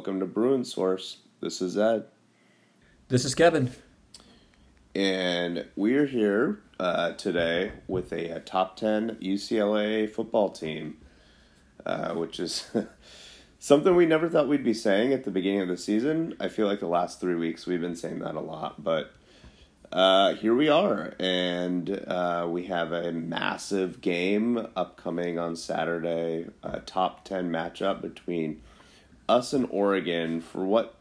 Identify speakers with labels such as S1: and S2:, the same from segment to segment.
S1: Welcome to Bruin Source. This is Ed.
S2: This is Kevin.
S1: And we're here uh, today with a, a, top 10 UCLA football team, uh, which is something we never thought we'd be saying at the beginning of the season. I feel like the last three weeks we've been saying that a lot, but uh, here we are, and uh, we have a massive game upcoming on Saturday. A top ten matchup between us in Oregon for what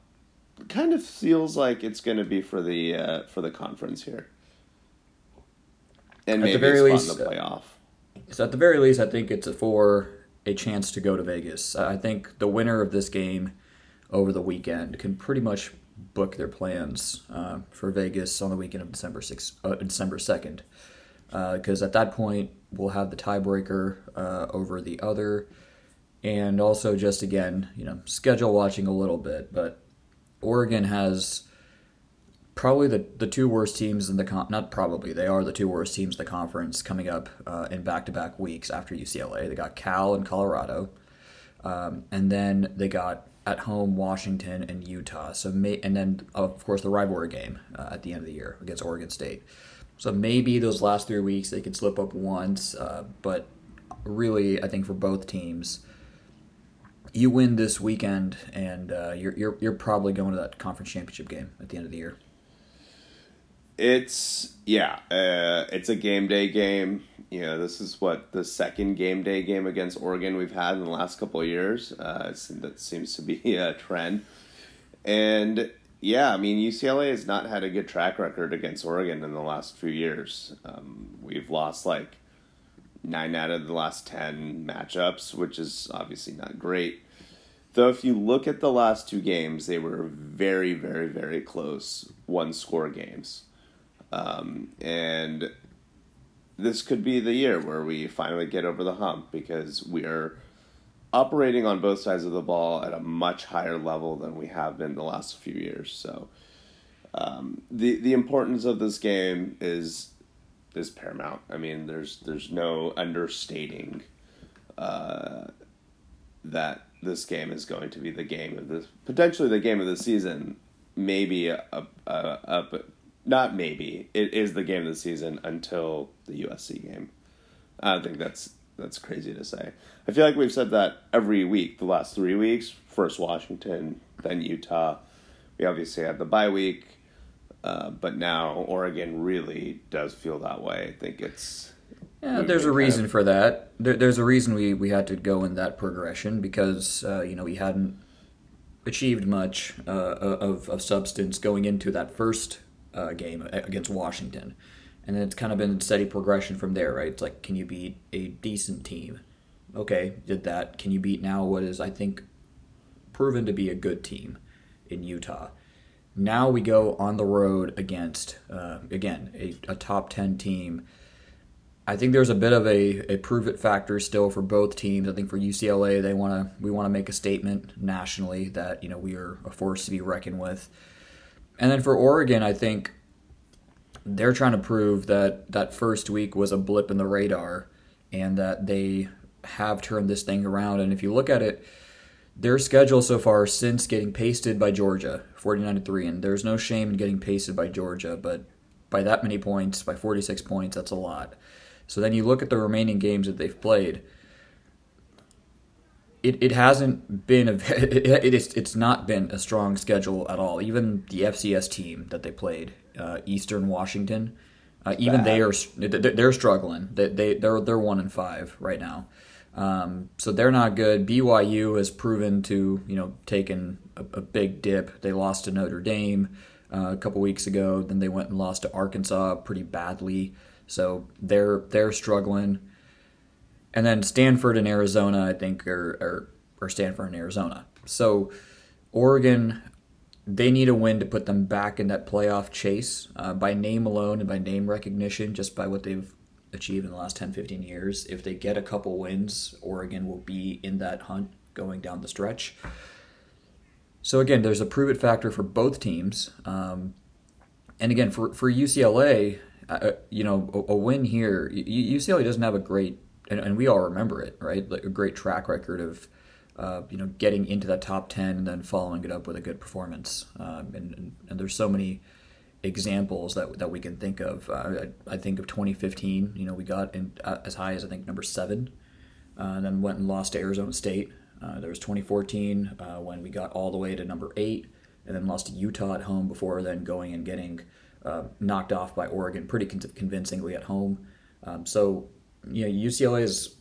S1: kind of feels like it's going to be for the uh, for the conference here, and at maybe the very least, the playoff.
S2: So at the very least, I think it's for a chance to go to Vegas. I think the winner of this game over the weekend can pretty much book their plans uh, for Vegas on the weekend of December 6th, uh, December 2nd. Because uh, at that point, we'll have the tiebreaker uh, over the other. And also, just again, you know, schedule watching a little bit. But Oregon has probably the, the two worst teams in the con- not probably they are the two worst teams in the conference coming up uh, in back to back weeks after UCLA. They got Cal and Colorado, um, and then they got at home Washington and Utah. So may, and then of course the rivalry game uh, at the end of the year against Oregon State. So maybe those last three weeks they could slip up once, uh, but really I think for both teams, you win this weekend and uh, you're, you're you're probably going to that conference championship game at the end of the year.
S1: It's yeah, uh, it's a game day game you know, this is what the second game day game against Oregon we've had in the last couple of years. Uh, that seems to be a trend. And yeah, I mean, UCLA has not had a good track record against Oregon in the last few years. Um, we've lost like nine out of the last 10 matchups, which is obviously not great. Though, if you look at the last two games, they were very, very, very close one score games. Um, and this could be the year where we finally get over the hump because we are operating on both sides of the ball at a much higher level than we have been the last few years. So um, the the importance of this game is is paramount. I mean, there's there's no understating uh, that this game is going to be the game of this potentially the game of the season. Maybe a, a not maybe it is the game of the season until the USC game. I don't think that's that's crazy to say. I feel like we've said that every week the last three weeks. First Washington, then Utah. We obviously had the bye week, uh, but now Oregon really does feel that way. I think it's.
S2: Yeah, there's a reason of, for that. There, there's a reason we, we had to go in that progression because uh, you know we hadn't achieved much uh, of, of substance going into that first uh, game against Washington. And then it's kind of been a steady progression from there, right? It's like, can you beat a decent team? Okay, did that. Can you beat now what is, I think, proven to be a good team in Utah? Now we go on the road against, uh, again, a, a, top 10 team. I think there's a bit of a, a prove it factor still for both teams. I think for UCLA, they want to we want to make a statement nationally that you know we are a force to be reckoned with. And then for Oregon, I think they're trying to prove that that first week was a blip in the radar and that they have turned this thing around. And if you look at it, their schedule so far since getting pasted by Georgia, 49 to 3, and there's no shame in getting pasted by Georgia, but by that many points, by 46 points, that's a lot. So then you look at the remaining games that they've played it, it hasn't been a it, it is it's not been a strong schedule at all. Even the FCS team that they played, uh, Eastern Washington, uh, even they are they're struggling. They they they're they're one and five right now, um, so they're not good. BYU has proven to you know taken a, a big dip. They lost to Notre Dame uh, a couple weeks ago. Then they went and lost to Arkansas pretty badly. So they're they're struggling and then Stanford and Arizona, I think, are, are, are Stanford and Arizona. So Oregon, they need a win to put them back in that playoff chase uh, by name alone and by name recognition, just by what they've achieved in the last 10, 15 years. If they get a couple wins, Oregon will be in that hunt going down the stretch. So again, there's a prove it factor for both teams. Um, and again, for, for UCLA, uh, you know, a, a win here, UCLA doesn't have a great and, and we all remember it, right? Like a great track record of uh, you know, getting into that top 10 and then following it up with a good performance. Um, and, and, and, there's so many examples that, that we can think of. Uh, I, I, think of 2015, you know, we got in, uh, as high as I think number seven, uh, and then went and lost to Arizona State. Uh, there was 2014 uh, when we got all the way to number eight and then lost to Utah at home before then going and getting knocked off by Oregon pretty con- convincingly at home. Um, so, you know, UCLA has,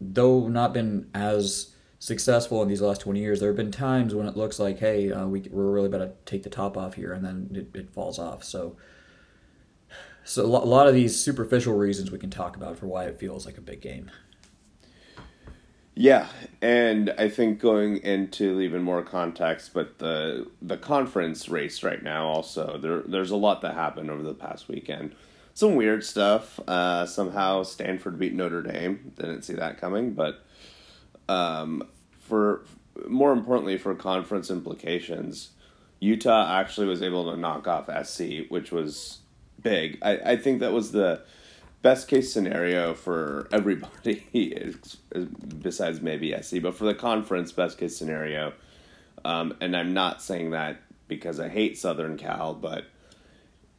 S2: though not been as successful in these last 20 years, there have been times when it looks like, hey, uh, we, we're really about to take the top off here, and then it, it falls off. So, so a lot of these superficial reasons we can talk about for why it feels like a big game.
S1: Yeah, and I think going into even more context, but the the conference race right now also there there's a lot that happened over the past weekend. Some weird stuff. Uh, somehow Stanford beat Notre Dame. Didn't see that coming, but um, for more importantly for conference implications, Utah actually was able to knock off SC, which was big. I, I think that was the best case scenario for everybody, besides maybe SC, but for the conference, best case scenario. Um, and I'm not saying that because I hate Southern Cal, but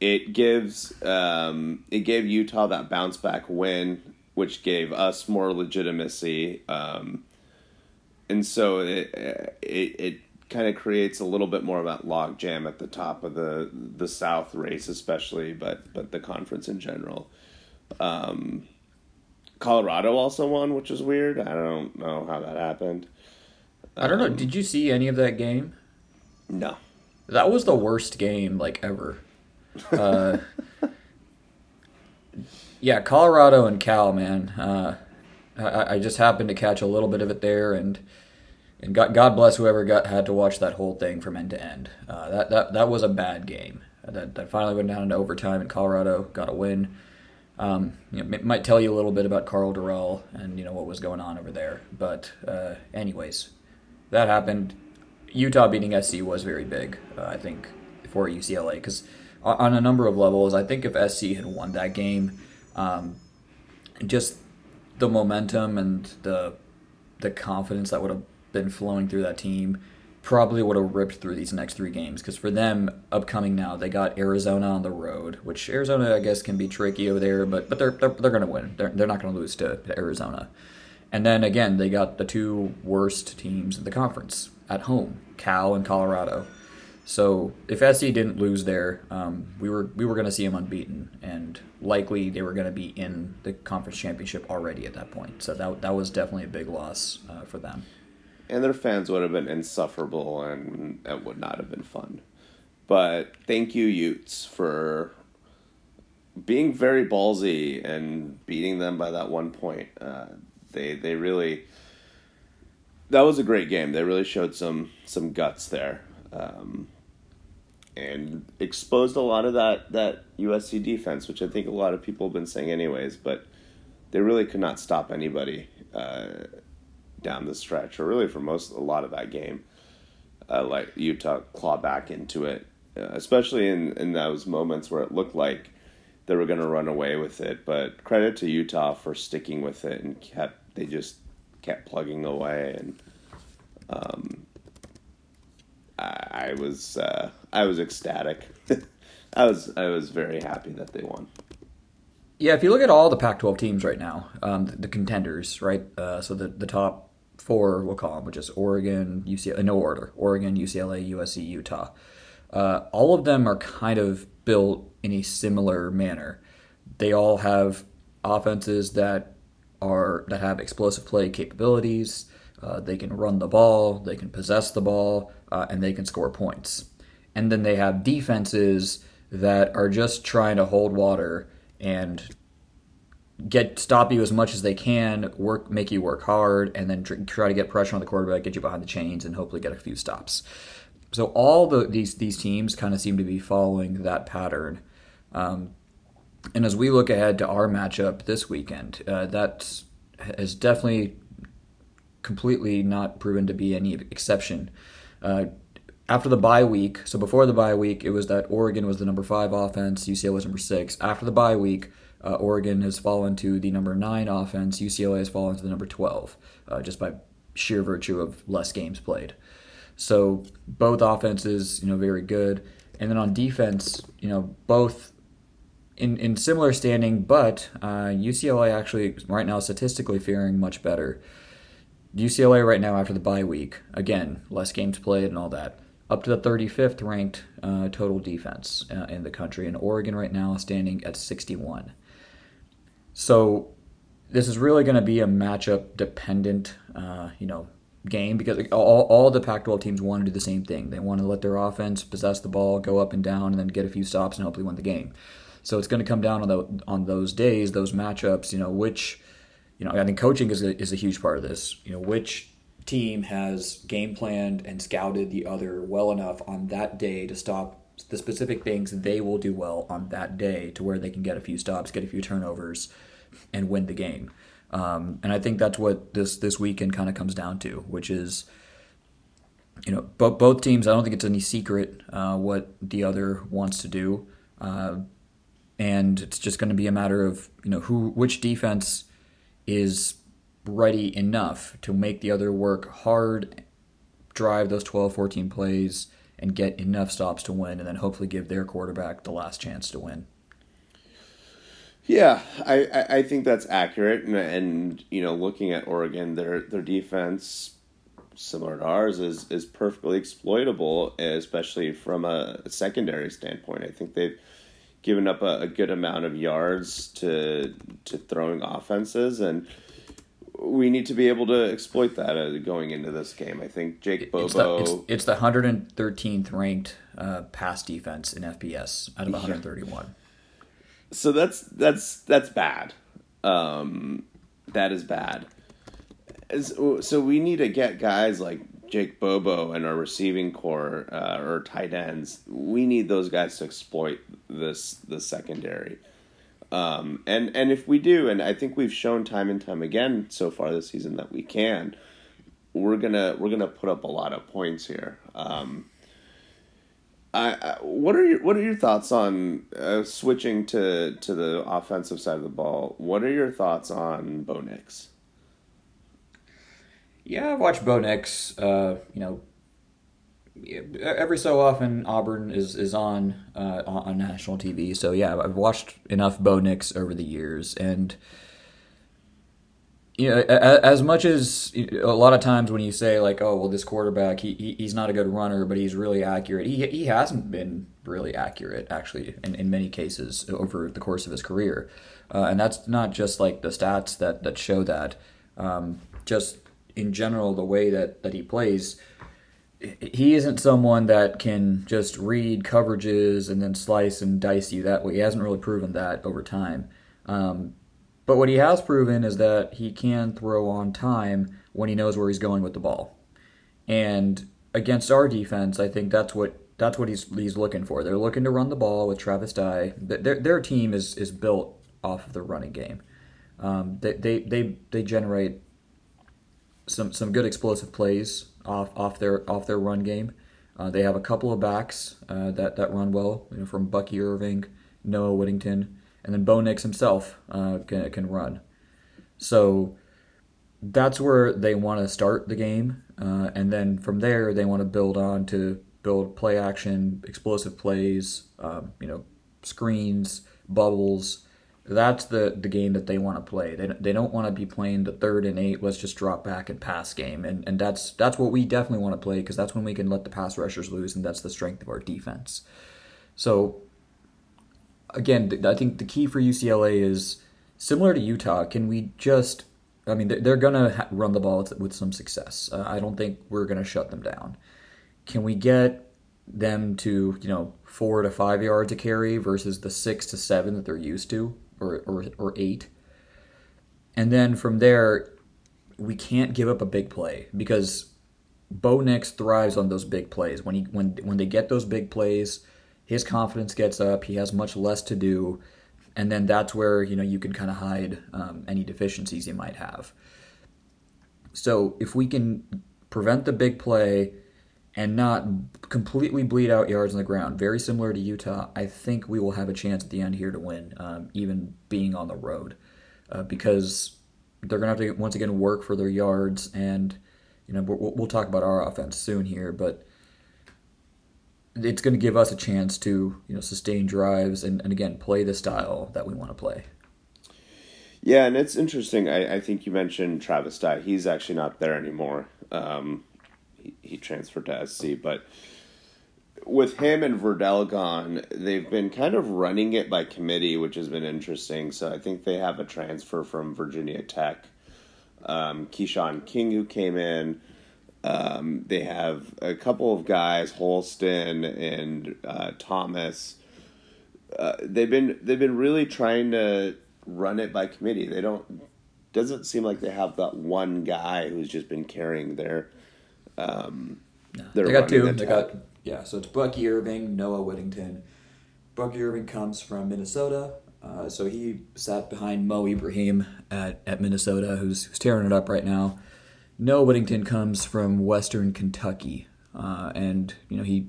S1: it gives um, it gave Utah that bounce back win, which gave us more legitimacy. Um, and so it it, it kind of creates a little bit more of that log jam at the top of the the South race, especially, but but the conference in general. Um, Colorado also won, which is weird. I don't know how that happened.
S2: I don't know. Um, Did you see any of that game?
S1: No.
S2: That was the worst game like ever. Uh, yeah, Colorado and Cal, man. Uh, I, I just happened to catch a little bit of it there, and and God, God bless whoever got had to watch that whole thing from end to end. Uh, that that that was a bad game. That that finally went down into overtime, and Colorado got a win. Um, you know, it might tell you a little bit about Karl Dorrell and you know what was going on over there. But uh, anyways, that happened. Utah beating SC was very big, uh, I think, for UCLA because on a number of levels, I think if SC had won that game, um, just the momentum and the the confidence that would have been flowing through that team probably would have ripped through these next three games. Because for them upcoming now they got Arizona on the road which Arizona I guess can be tricky over there but but they're they're, they're to win. They're, they're not to lose to, to Arizona. And then again they got the two worst teams in the conference at home Cal and Colorado so if SC didn't lose there, um, we were we were going to see them unbeaten, and likely they were going to be in the conference championship already at that point. So that that was definitely a big loss uh, for them.
S1: And their fans would have been insufferable, and it would not have been fun. But thank you, Utes, for being very ballsy and beating them by that one point. Uh, they they really that was a great game. They really showed some some guts there. Um, and exposed a lot of that that USC defense, which I think a lot of people have been saying anyways. But they really could not stop anybody uh, down the stretch, or really for most a lot of that game. Uh, like Utah claw back into it, uh, especially in in those moments where it looked like they were going to run away with it. But credit to Utah for sticking with it and kept they just kept plugging away and. Um, I, was uh, I was ecstatic. I was I was very happy that they won.
S2: Yeah, if you look at all the Pac-12 teams right now, um, the, the, contenders, right? Uh, so the the top four, we'll call them, which is Oregon, UCLA, no order: Oregon, UCLA, USC, Utah. Uh, all of them are kind of built in a similar manner. They all have offenses that are that have explosive play capabilities. Uh, they can run the ball, they can possess the ball, uh, and they can score points. And then they have defenses that are just trying to hold water and get stop you as much as they can, work make you work hard, and then try to get pressure on the quarterback, get you behind the chains, and hopefully get a few stops. So all the, these these teams kind of seem to be following that pattern. Um, and as we look ahead to our matchup this weekend, uh, that has definitely completely not proven to be any exception. Uh, after the bye week, so before the bye week, it was that Oregon was the number five offense, UCLA was number six. After the bye week, uh, Oregon has fallen to the number nine offense, UCLA has fallen to the number 12, uh, just by sheer virtue of less games played. So both offenses, you know, very good. And then on defense, you know, both in, in similar standing, but uh, UCLA actually right now statistically faring much better. UCLA right now after the bye week, again, less games played and all that, up to the 35th ranked uh, total defense uh, in the country, and Oregon right now is standing at 61. So this is really going to be a matchup dependent, uh, you know, game because all, all the Pac-12 teams want to do the same thing. They want to let their offense possess the ball, go up and down, and then get a few stops and hopefully win the game. So it's going to come down on the, on those days, those matchups. You know, which, you know, I think coaching is a, is a huge part of this. You know, which team has game planned and scouted the other well enough on that day to stop the specific things they will do well on that day to where they can get a few stops, get a few turnovers, and win the game. Um, and I think that's what this this weekend kind of comes down to, which is, you know, both both teams. I don't think it's any secret uh, what the other wants to do, uh, and it's just going to be a matter of you know who which defense is ready enough to make the other work hard, drive those 12, 14 plays, and get enough stops to win, and then hopefully give their quarterback the last chance to win.
S1: Yeah, I, I think that's accurate, and, and you know, looking at Oregon, their their defense, similar to ours, is is perfectly exploitable, especially from a secondary standpoint. I think they've given up a, a good amount of yards to to throwing offenses, and we need to be able to exploit that uh, going into this game. I think Jake Bobo.
S2: It's the, it's, it's the 113th ranked uh, pass defense in FBS out of 131. Yeah
S1: so that's that's that's bad. Um, that is bad. As, so we need to get guys like Jake Bobo and our receiving corps uh, or tight ends. We need those guys to exploit this the secondary. Um, and and if we do, and I think we've shown time and time again so far this season that we can, we're gonna we're gonna put up a lot of points here. Um, I, what are your what are your thoughts on uh, switching to to the offensive side of the ball? What are your thoughts on Bo Nix?
S2: Yeah, I've watched Bo Nix. Uh, you know, every so often Auburn is is on uh, on national TV. So yeah, I've watched enough Bo Nix over the years, and you know, as much as a lot of times when you say like, oh, well, this quarterback, he, he he's not a good runner, but he's really accurate. He he hasn't been really accurate actually in, in many cases over the course of his career, uh, and that's not just like the stats that that show that. Um, just in general, the way that that he plays, he isn't someone that can just read coverages and then slice and dice you that way. He hasn't really proven that over time. Um, but what he has proven is that he can throw on time when he knows where he's going with the ball. And against our defense, I think that's what that's what he's he's looking for. They're looking to run the ball with Travis Dye. Their their team is is built off of the running game. Um, they, they they they generate some some good explosive plays off off their off their run game. Uh, they have a couple of backs uh, that that run well, you know, from Bucky Irving, Noah Whittington and then Bo Nix himself uh, can, can run. So that's where they want to start the game, uh, and then from there they want to build on to build play action, explosive plays, um, you know, screens, bubbles. That's the, the game that they want to play. They, they don't want to be playing the third and eight. Let's just drop back and pass game, and and that's that's what we definitely want to play because that's when we can let the pass rushers lose, and that's the strength of our defense. So again, I think the key for UCLA is similar to Utah. Can we just? I mean, they're going to run the ball with some success. Uh, I don't think we're going to shut them down. Can we get them to you know four to five yards a carry versus the six to seven that they're used to, or or, or eight? And then from there, we can't give up a big play because Bo Nix thrives on those big plays. When he when when they get those big plays his confidence gets up. He has much less to do, and then that's where you know you can kind of hide um, any deficiencies he might have. So if we can prevent the big play and not completely bleed out yards on the ground, very similar to Utah, I think we will have a chance at the end here to win, um, even being on the road, uh, because they're gonna have to once again work for their yards and you know, we'll, we'll talk about our offense soon here, but it's going to give us a chance to you know sustain drives and, and again play the style that we want to play.
S1: Yeah, and it's interesting. I, I think you mentioned Travis Dye. He's actually not there anymore. Um, he, transferred to SC, but with him and Verdell gone, they've been kind of running it by committee, which has been interesting. So I think they have a transfer from Virginia Tech, um, Keyshawn King, who came in. Um, they have a couple of guys, Holston and uh, Thomas. Uh, they've been they've been really trying to run it by committee. They don't doesn't seem like they have that one guy who's just been carrying their. Um,
S2: no. They got two. They got yeah. So it's Bucky Irving, Noah Whittington. Bucky Irving comes from Minnesota. Uh, so he sat behind Mo Ibrahim at, at Minnesota, who's, who's tearing it up right now. Noah Whittington comes from Western Kentucky, uh, and you know he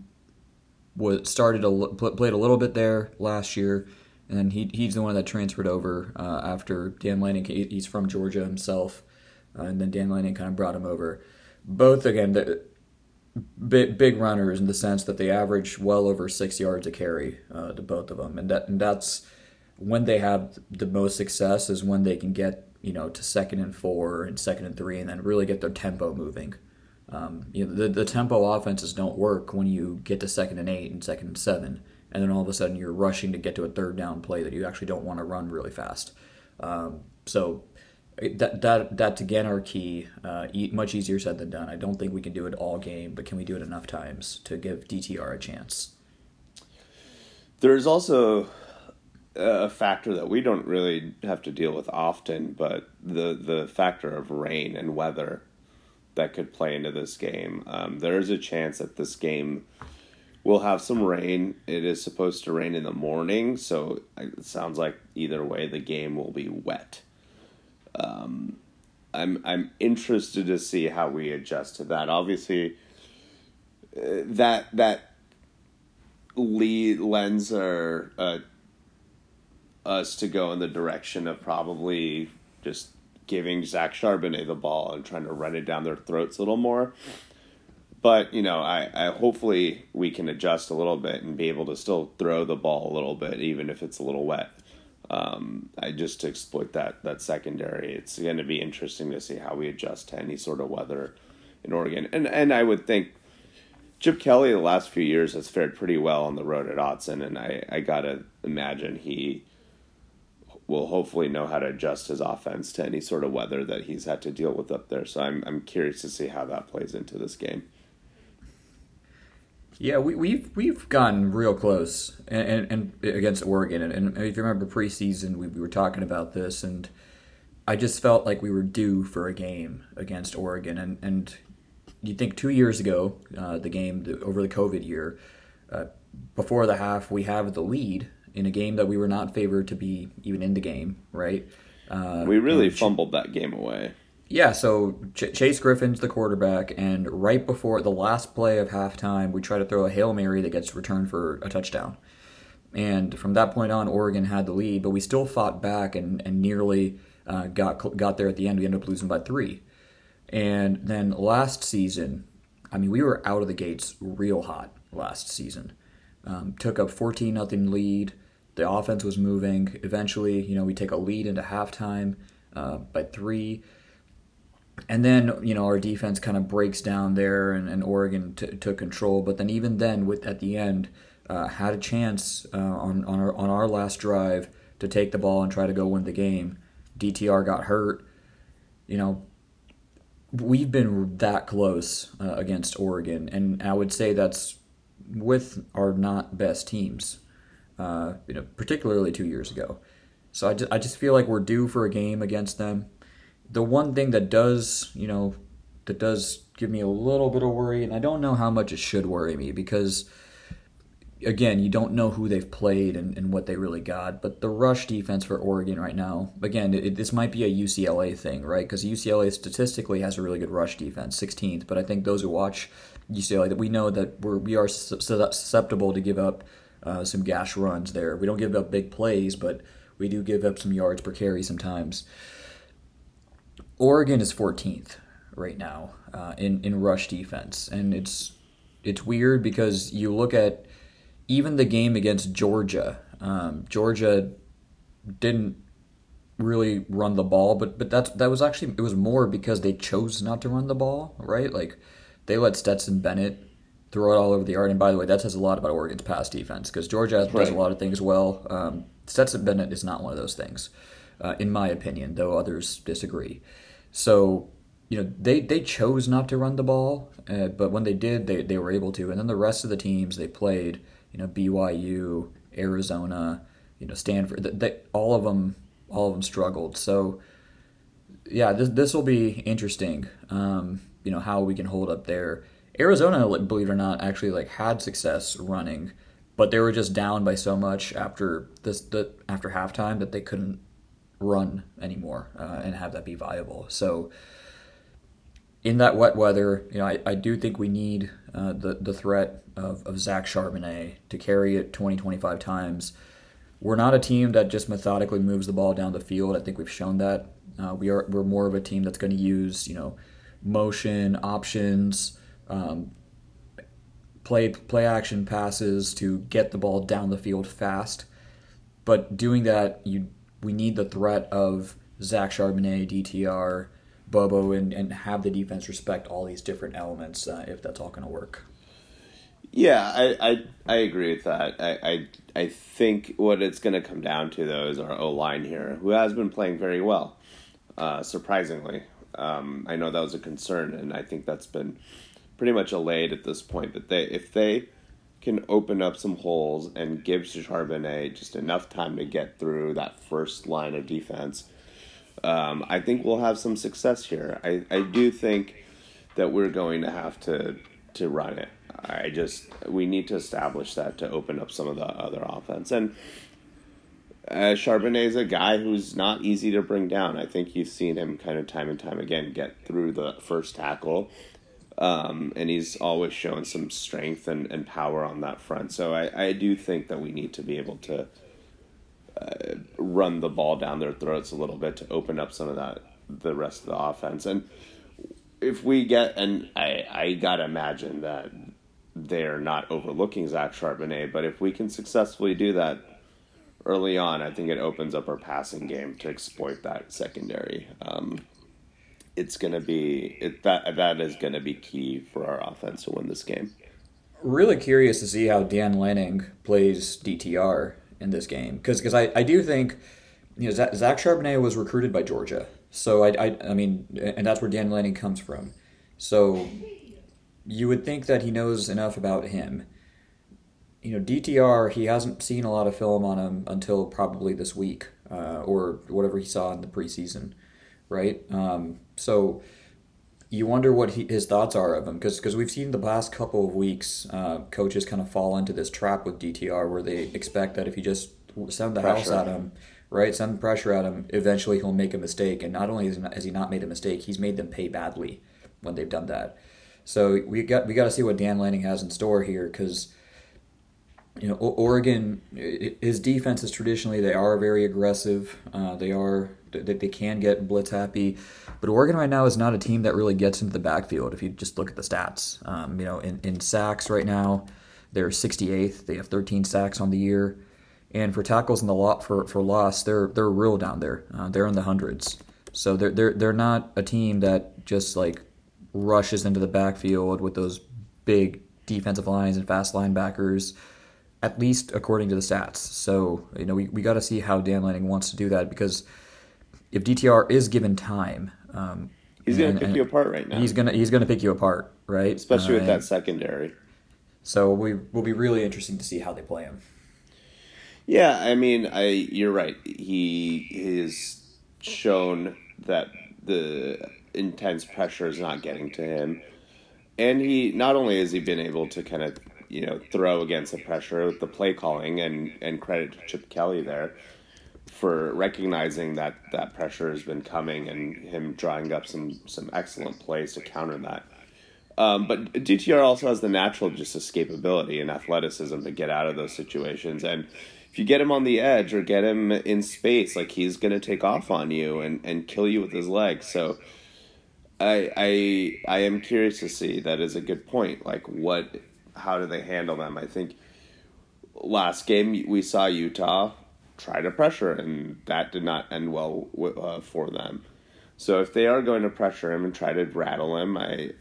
S2: was started a, played a little bit there last year, and then he he's the one that transferred over uh, after Dan Lanning. He's from Georgia himself, uh, and then Dan Lanning kind of brought him over. Both again, the, big, big runners in the sense that they average well over six yards a carry uh, to both of them, and that and that's when they have the most success is when they can get you know to second and four and second and three, and then really get their tempo moving. Um, you know, the the tempo offenses don't work when you get to second and eight and second and seven, and then all of a sudden you're rushing to get to a third down play that you actually don't want to run really fast. Um, so that that that's again our key. Uh, much easier said than done. I don't think we can do it all game, but can we do it enough times to give DTR a chance?
S1: There's also a factor that we don't really have to deal with often, but the the factor of rain and weather that could play into this game. Um, there is a chance that this game will have some rain. It is supposed to rain in the morning, so it sounds like either way the game will be wet. Um, I'm I'm interested to see how we adjust to that. Obviously, uh, that that lead lends our uh, us to go in the direction of probably just giving Zach Charbonnet the ball and trying to run it down their throats a little more. But you know, I, I hopefully we can adjust a little bit and be able to still throw the ball a little bit, even if it's a little wet um, I just to exploit that that secondary. It's going to be interesting to see how we adjust to any sort of weather in Oregon. And and I would think Chip Kelly the last few years has fared pretty well on the road at Autzen, and I I gotta imagine he will hopefully know how to adjust his offense to any sort of weather that he's had to deal with up there. So I'm I'm curious to see how that plays into this game.
S2: Yeah, we, we've we've gotten real close, and, and, and against Oregon, and, and, if you remember preseason, we, we were talking about this, and I just felt like we were due for a game against Oregon, and and you think two years ago, uh, the game the, over the COVID year, uh, before the half, we have the lead in a game that we were not favored to be even in the game, right?
S1: Uh, we really fumbled that game away.
S2: Yeah, so Ch- Chase Griffin's the quarterback, and right before the last play of halftime, we try to throw a Hail Mary that gets returned for a touchdown. And from that point on, Oregon had the lead, but we still fought back and, and nearly uh, got got there at the end. We ended up losing by three. And then last season, I mean, we were out of the gates real hot last season. Um, took up 14 nothing lead. The offense was moving. Eventually, you know, we take a lead into halftime uh, by three and then you know our defense kind of breaks down there, and, and Oregon t- took control. But then even then, with at the end, uh, had a chance uh, on on our on our last drive to take the ball and try to go win the game. DTR got hurt. You know, we've been that close uh, against Oregon, and I would say that's with our not best teams. Uh, you know, particularly two years ago. So I just, I just feel like we're due for a game against them the one thing that does, you know, that does give me a little bit of worry, and I don't know how much it should worry me because, again, you don't know who they've played and, and what they really got. But the rush defense for Oregon right now, again, it, this might be a UCLA thing, right? Because UCLA statistically has a really good rush defense, 16th. But I think those who watch UCLA, that we know that we're, we are susceptible to give up uh, some gash runs there. We don't give up big plays, but we do give up some yards per carry sometimes. Oregon is 14th, right now uh, in in rush defense, and it's it's weird because you look at even the game against Georgia. Um, Georgia didn't really run the ball, but but that's that was actually it was more because they chose not to run the ball, right? Like they let Stetson Bennett throw it all over the yard. And by the way, that says a lot about Oregon's pass defense because Georgia does right. a lot of things well. Um, Stetson Bennett is not one of those things, uh, in my opinion, though others disagree. So you know they they chose not to run the ball, uh, but when they did, they they were able to. And then the rest of the teams they played, you know, BYU, Arizona, you know, Stanford, they, they, all of them all of them struggled. So yeah, this this will be interesting. Um, you know how we can hold up there. Arizona, believe it or not, actually like had success running, but they were just down by so much after this the after halftime that they couldn't run anymore uh, and have that be viable. So in that wet weather, you know, I, I do think we need uh, the the threat of, of Zach Charbonnet to carry it 20, 25 times. We're not a team that just methodically moves the ball down the field. I think we've shown that. Uh, we are we're more of a team that's going to use you know motion options, um, play play action passes to get the ball down the field fast. But doing that, you we need the threat of Zach Charbonnet, DTR, Bobo, and, and have the defense respect all these different elements uh, if that's all going to work.
S1: Yeah, I, I I agree with that. I I, I think what it's going to come down to though is our O line here, who has been playing very well, uh, surprisingly. Um, I know that was a concern, and I think that's been pretty much allayed at this point. That they, if they can open up some holes and give Charbonnet just enough time to get through that first line of defense, um, I think we'll have some success here. I, I do think that we're going to have to to run it. I just we need to establish that to open up some of the other offense and uh, Charbonnet is a guy who's not easy to bring down. I think you've seen him kind of time and time again get through the first tackle. Um, and he's always shown some strength and, and power on that front. So I, I do think that we need to be able to uh, run the ball down their throats a little bit to open up some of that the rest of the offense. And if we get and I I gotta imagine that they're not overlooking Zach Charbonnet, but if we can successfully do that, early on, I think it opens up our passing game to exploit that secondary. Um, it's going to be it, that that is going to be key for our offense to win this game.
S2: Really curious to see how Dan Lanning plays DTR in this game because because I, I do think you know Zach, Charbonnet was recruited by Georgia, so I, I I mean and that's where Dan Lanning comes from, so you would think that he knows enough about him. You know, DTR, he hasn't seen a lot of film on him until probably this week uh, or whatever he saw in the preseason, right? Um, so you wonder what he, his thoughts are of him because because we've seen the past couple of weeks uh, coaches kind of fall into this trap with DTR where they expect that if you just send the pressure. house at him, right, send pressure at him, eventually he'll make a mistake. And not only has he not made a mistake, he's made them pay badly when they've done that. So we got we got to see what Dan Lanning has in store here because you know, Oregon, his defense is traditionally they are very aggressive. Uh, they are they, they can get blitz happy, but Oregon right now is not a team that really gets into the backfield. If you just look at the stats, um, you know, in, in sacks right now, they're 68th. They have 13 sacks on the year, and for tackles in the lot for for loss, they're they're real down there. Uh, they're in the hundreds. So they're they're they're not a team that just like rushes into the backfield with those big defensive lines and fast linebackers at least according to the stats. So, you know, we, we got to see how Dan Lanning wants to do that because if DTR is given time, um,
S1: he's going to pick you apart right now.
S2: He's going to he's going to pick you apart, right?
S1: Especially uh, with that secondary.
S2: So we will be really interesting to see how they play him.
S1: Yeah, I mean, I you're right. He has shown that the intense pressure is not getting to him, and he not only has he been able to kind of you know throw against the pressure with the play calling and and credit to Chip Kelly there for recognizing that that pressure has been coming and him drawing up some some excellent plays to counter that. Um, but DTR also has the natural just escapability and athleticism to get out of those situations. And if you get him on the edge or get him in space, like he's going to take off on you and, and kill you with his legs. So I I I am curious to see. That is a good point. Like, what? How do they handle them? I think last game we saw Utah try to pressure, and that did not end well uh, for them. So if they are going to pressure him and try to rattle him, I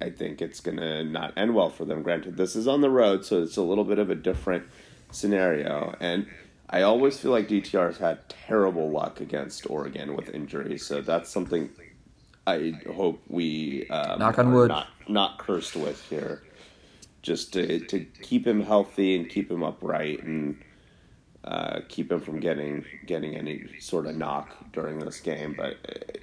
S1: I think it's gonna not end well for them. Granted, this is on the road, so it's a little bit of a different scenario, and I always feel like DTR has had terrible luck against Oregon with injuries. So that's something I hope we um,
S2: knock on wood
S1: not not cursed with here. Just to to keep him healthy and keep him upright and uh, keep him from getting getting any sort of knock during this game. But uh,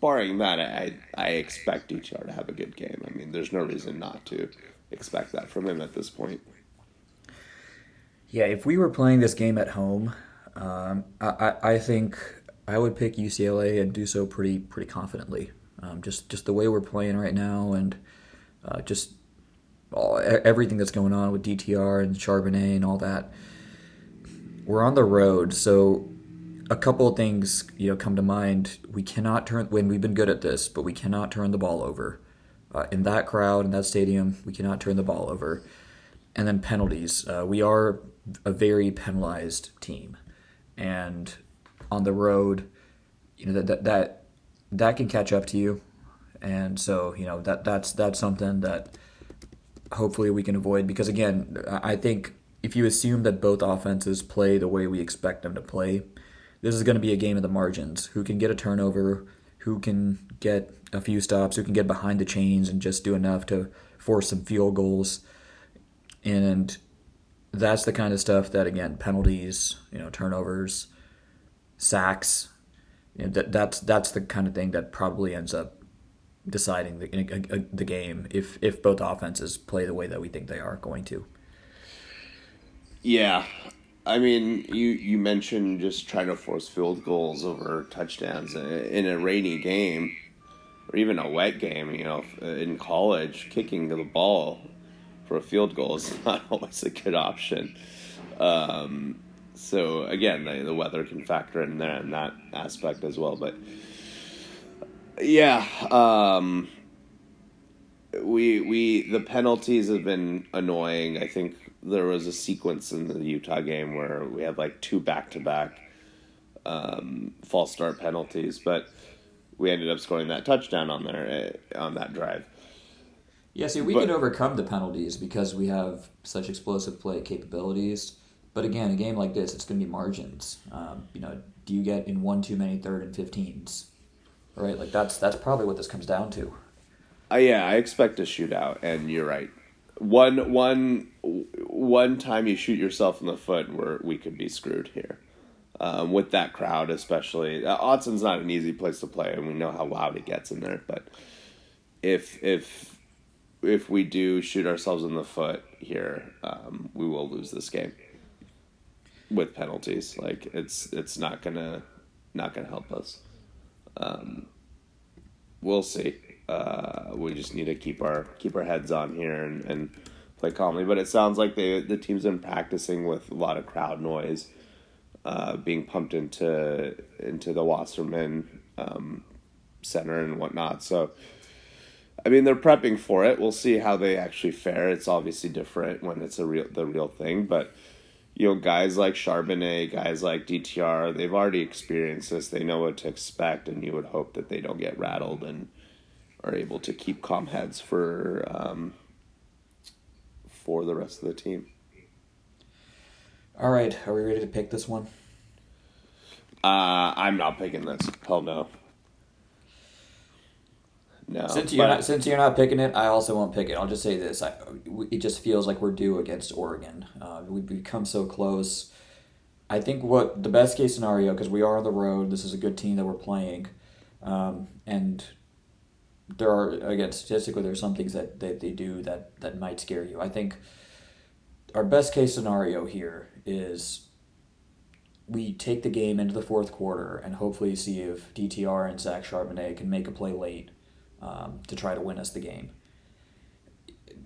S1: barring that, I I expect DTR to have a good game. I mean, there's no reason not to expect that from him at this point.
S2: Yeah, if we were playing this game at home, um, I, I think I would pick UCLA and do so pretty pretty confidently. Um, just just the way we're playing right now, and uh, just all, everything that's going on with DTR and Charbonnet and all that we're on the road, so a couple of things you know come to mind. We cannot turn when we've been good at this, but we cannot turn the ball over. Uh, in that crowd in that stadium, we cannot turn the ball over. And then penalties. Uh, we are a very penalized team, and on the road, you know that that that, that can catch up to you, and so you know that that's that's something that hopefully we can avoid because again, I think if you assume that both offenses play the way we expect them to play, this is going to be a game of the margins. Who can get a turnover? Who can get a few stops? Who can get behind the chains and just do enough to force some field goals? And that's the kind of stuff that, again, penalties, you know, turnovers, sacks, you know, that, that's that's the kind of thing that probably ends up deciding the, the game if if both offenses play the way that we think they are going to.
S1: Yeah. I mean, you, you mentioned just trying to force field goals over touchdowns in a rainy game or even a wet game, you know, in college, kicking the ball for a field goal is not always a good option. Um, so again, the, the weather can factor in there in that aspect as well. But yeah, um, we we the penalties have been annoying. I think there was a sequence in the Utah game where we had like two back to back false start penalties, but we ended up scoring that touchdown on there uh, on that drive.
S2: Yeah, see, we but, can overcome the penalties because we have such explosive play capabilities. But again, a game like this, it's going to be margins. Um, you know, do you get in one too many third and 15s? Right, like that's that's probably what this comes down to.
S1: Uh, yeah, I expect a shootout, and you're right one one one time you shoot yourself in the foot, where we could be screwed here. Um, with that crowd, especially, uh, not an easy place to play, and we know how loud it gets in there. But if if if we do shoot ourselves in the foot here, um, we will lose this game with penalties. Like it's it's not gonna not gonna help us. Um, we'll see uh, we just need to keep our keep our heads on here and, and play calmly. But it sounds like they, the team's been practicing with a lot of crowd noise uh, being pumped into into the Wasserman um, Center and whatnot. So, I mean, they're prepping for it. We'll see how they actually fare. It's obviously different when it's a real the real thing, but you know, guys like Charbonnet, guys like DTR, they've already experienced this. They know what to expect, and you would hope that they don't get rattled and are able to keep calm heads for um, for the rest of the team.
S2: All right, are we ready to pick this one?
S1: Uh, I'm not picking this. Hell no.
S2: No. Since you're not since you're not picking it, I also won't pick it. I'll just say this: I, it just feels like we're due against Oregon. Uh, we've become so close. I think what the best case scenario, because we are on the road, this is a good team that we're playing, um, and there are again statistically there's some things that, that they do that that might scare you. I think our best case scenario here is we take the game into the fourth quarter and hopefully see if DTR and Zach Charbonnet can make a play late um, to try to win us the game.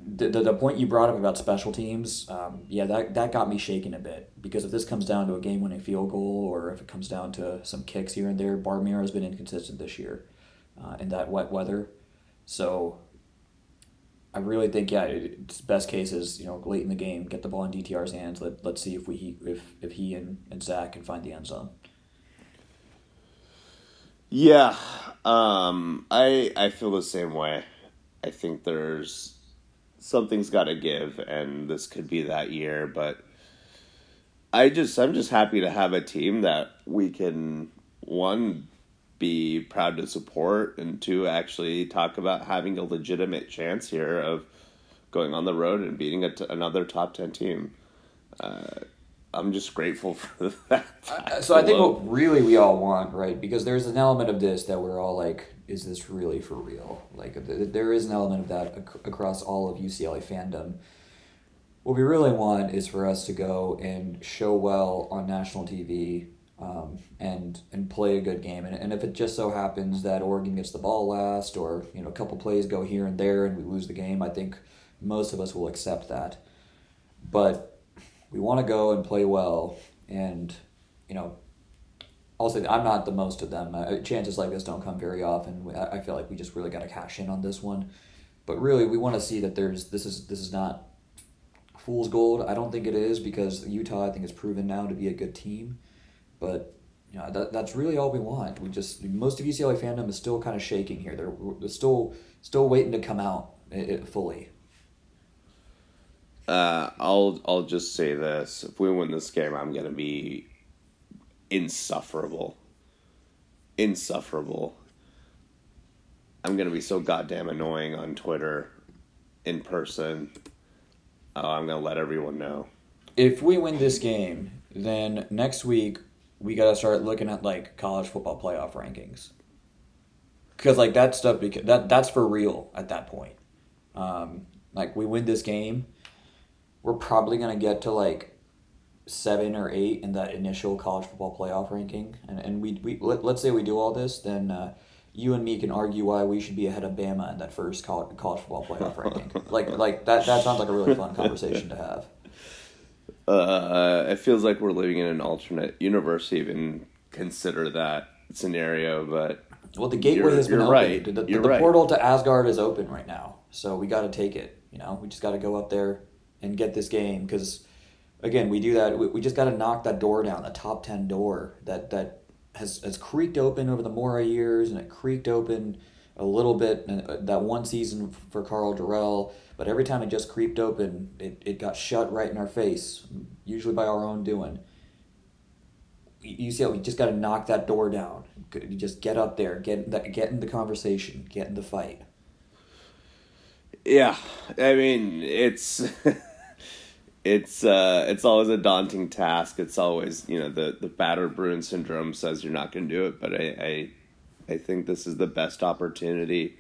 S2: The, the, the, point you brought up about special teams, um, yeah, that, that got me shaking a bit because if this comes down to a game winning field goal or if it comes down to some kicks here and there, Barr-Mira has been inconsistent this year. uh, in that wet weather. So I really think yeah, it's best case is you know late in the game, get the ball in DTR's hands. Let let's see if we if if he and, and Zach can find the end zone.
S1: Yeah, um, I I feel the same way. I think there's something's got to give, and this could be that year. But I just I'm just happy to have a team that we can one be proud to support, and to actually talk about having a legitimate chance here of going on the road and beating a t- another top ten team. Uh, I'm just grateful for that.
S2: Uh, so I think what really we all want, right? Because there's an element of this that we're all like, is this really for real? Like there is an element of that ac- across all of UCLA fandom. What we really want is for us to go and show well on national TV um, and and play a good game. And, and if it just so happens that Oregon gets the ball last, or you know a couple plays go here and there, and we lose the game, I think most of us will accept that. But we want to go and play well, and you know. I'll say I'm not the most of them. Uh, chances like this don't come very often. I, feel like we just really got to cash in on this one, but really we want to see that there's this is this is not fool's gold. I don't think it is because Utah I think has proven now to be a good team. But you know, that, that's really all we want. We just most of UCLA fandom is still kind of shaking here. They're, they're still still waiting to come out it, fully.
S1: Uh, I'll I'll just say this: if we win this game, I'm gonna be insufferable. Insufferable. I'm gonna be so goddamn annoying on Twitter, in person. Oh, I'm gonna let everyone know.
S2: If we win this game, then next week we got to start looking at like college football playoff rankings. Because like that stuff because that that's for real at that point. Um, like we win this game we're probably going to get to like seven or eight in that initial college football playoff ranking. And, and we, we let, let's say we do all this then uh, you and me can argue why we should be ahead of Bama in that first college, college football playoff ranking. Like like that that sounds like a really fun conversation to have
S1: uh, it feels like we're living in an alternate universe to even consider that scenario. But
S2: well, the gateway has been opened. Right. The, the, the right. portal to Asgard is open right now, so we got to take it. You know, we just got to go up there and get this game because, again, we do that. We, we just got to knock that door down, the top ten door that that has has creaked open over the Mora years, and it creaked open a little bit uh, that one season for Karl Dorrell but every time it just creeped open, it, it got shut right in our face, usually by our own doing. You see, we just got to knock that door down. Just get up there, get get in the conversation, get in the fight.
S1: Yeah, I mean it's it's uh, it's always a daunting task. It's always you know the the battered Bruin syndrome says you're not going to do it, but I, I I think this is the best opportunity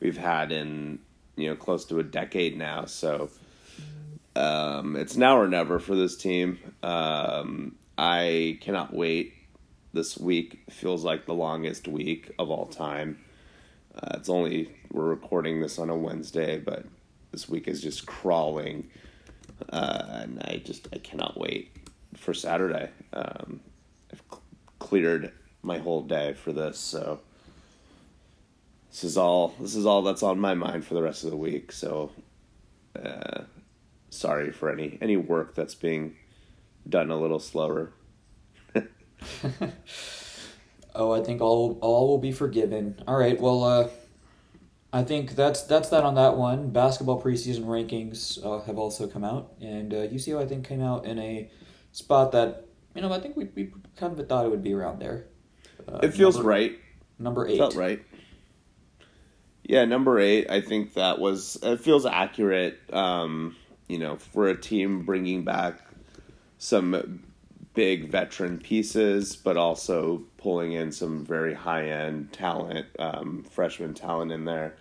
S1: we've had in you know close to a decade now. So um, it's now or never for this team. Um, I cannot wait. This week feels like the longest week of all time. Uh, it's only we're recording this on a Wednesday, but this week is just crawling, uh, and I just I cannot wait for Saturday. Um, I've cl- cleared my whole day for this, so this is all this is all that's on my mind for the rest of the week. So, uh, sorry for any any work that's being done a little slower.
S2: oh, I think all all will be forgiven. All right, well, uh, I think that's that's that on that one. Basketball preseason rankings uh, have also come out, and uh, UCO I think came out in a spot that you know I think we we kind of thought it would be around there.
S1: Uh, it feels number, right.
S2: Number eight.
S1: Felt right. Yeah, number eight. I think that was it feels accurate. Um, you know, for a team bringing back some big veteran pieces, but also pulling in some very high end talent, um, freshman talent in there.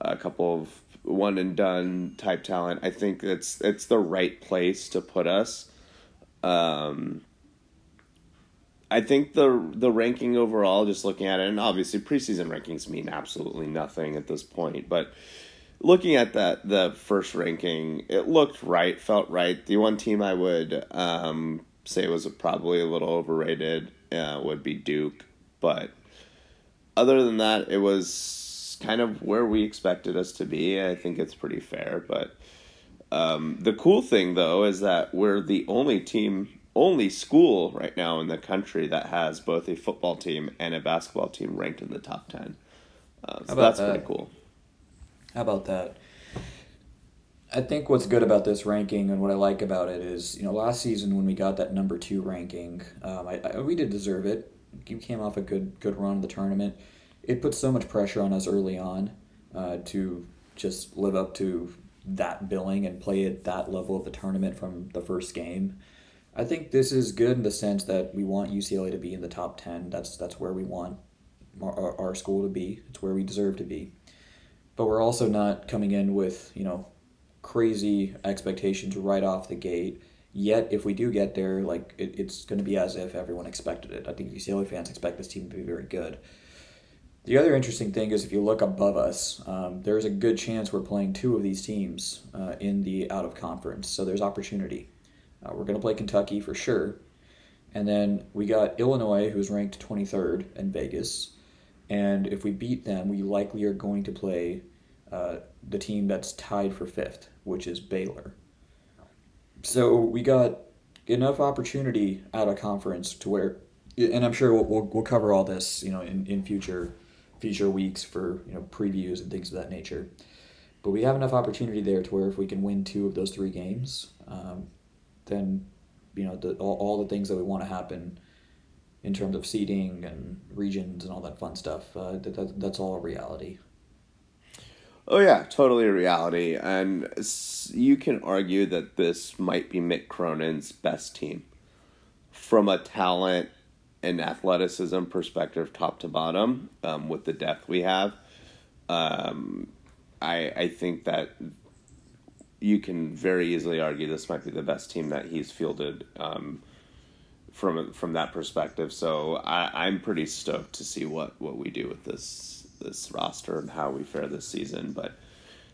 S1: A couple of one and done type talent. I think it's it's the right place to put us. Um, I think the the ranking overall, just looking at it, and obviously preseason rankings mean absolutely nothing at this point, but looking at that the first ranking, it looked right, felt right. The one team I would um, say was probably a little overrated uh, would be Duke, but other than that, it was kind of where we expected us to be. I think it's pretty fair. But um, the cool thing, though, is that we're the only team, only school right now in the country that has both a football team and a basketball team ranked in the top 10. Uh, so that's that? pretty cool.
S2: How about that? I think what's good about this ranking and what I like about it is, you know, last season when we got that number two ranking, um, I, I, we did deserve it. You came off a good good run of the tournament. It put so much pressure on us early on uh, to just live up to that billing and play at that level of the tournament from the first game. I think this is good in the sense that we want UCLA to be in the top ten. That's that's where we want our, our school to be. It's where we deserve to be. But we're also not coming in with you know crazy expectations right off the gate. Yet, if we do get there, like it, it's going to be as if everyone expected it. I think UCLA fans expect this team to be very good. The other interesting thing is if you look above us, um, there's a good chance we're playing two of these teams uh, in the out of conference. So there's opportunity. Uh, we're going to play Kentucky for sure. And then we got Illinois, who's ranked 23rd in Vegas. And if we beat them, we likely are going to play uh, the team that's tied for fifth, which is Baylor. So we got enough opportunity out of conference to where, and I'm sure we'll, we'll, we'll cover all this, you know, in, in future future weeks for you know previews and things of that nature. But we have enough opportunity there to where if we can win two of those three games, um, then you know the, all, all the things that we want to happen in terms of seeding and regions and all that fun stuff. Uh, that, that, that's all a reality.
S1: Oh yeah, totally a reality, and you can argue that this might be Mick Cronin's best team from a talent and athleticism perspective, top to bottom, um, with the depth we have. Um, I I think that you can very easily argue this might be the best team that he's fielded um, from from that perspective. So I, I'm pretty stoked to see what what we do with this this roster and how we fare this season. But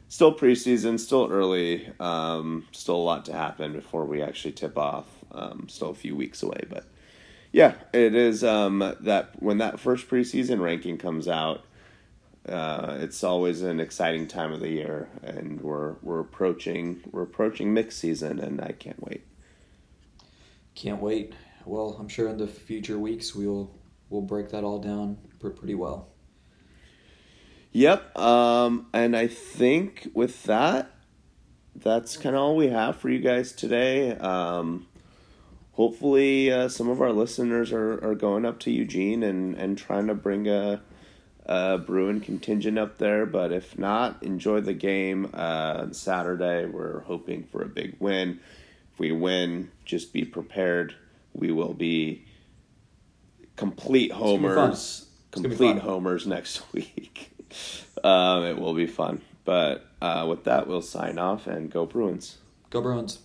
S1: still preseason, still early, um, still a lot to happen before we actually tip off. Um, still a few weeks away, but yeah, it is um, that when that first preseason ranking comes out. Uh, it's always an exciting time of the year, and we're we're approaching we're approaching mixed season, and I can't wait.
S2: Can't wait. Well, I'm sure in the future weeks we'll we'll break that all down pretty well.
S1: Yep. Um, and I think with that, that's kind of all we have for you guys today. Um, hopefully, uh, some of our listeners are, are going up to Eugene and, and trying to bring a, a Bruin contingent up there. But if not, enjoy the game uh, Saturday. We're hoping for a big win. If we win, just be prepared. We will be complete homers. Complete homers next week um, it will be fun. But uh, with that, we'll sign off and go Bruins.
S2: Go Bruins.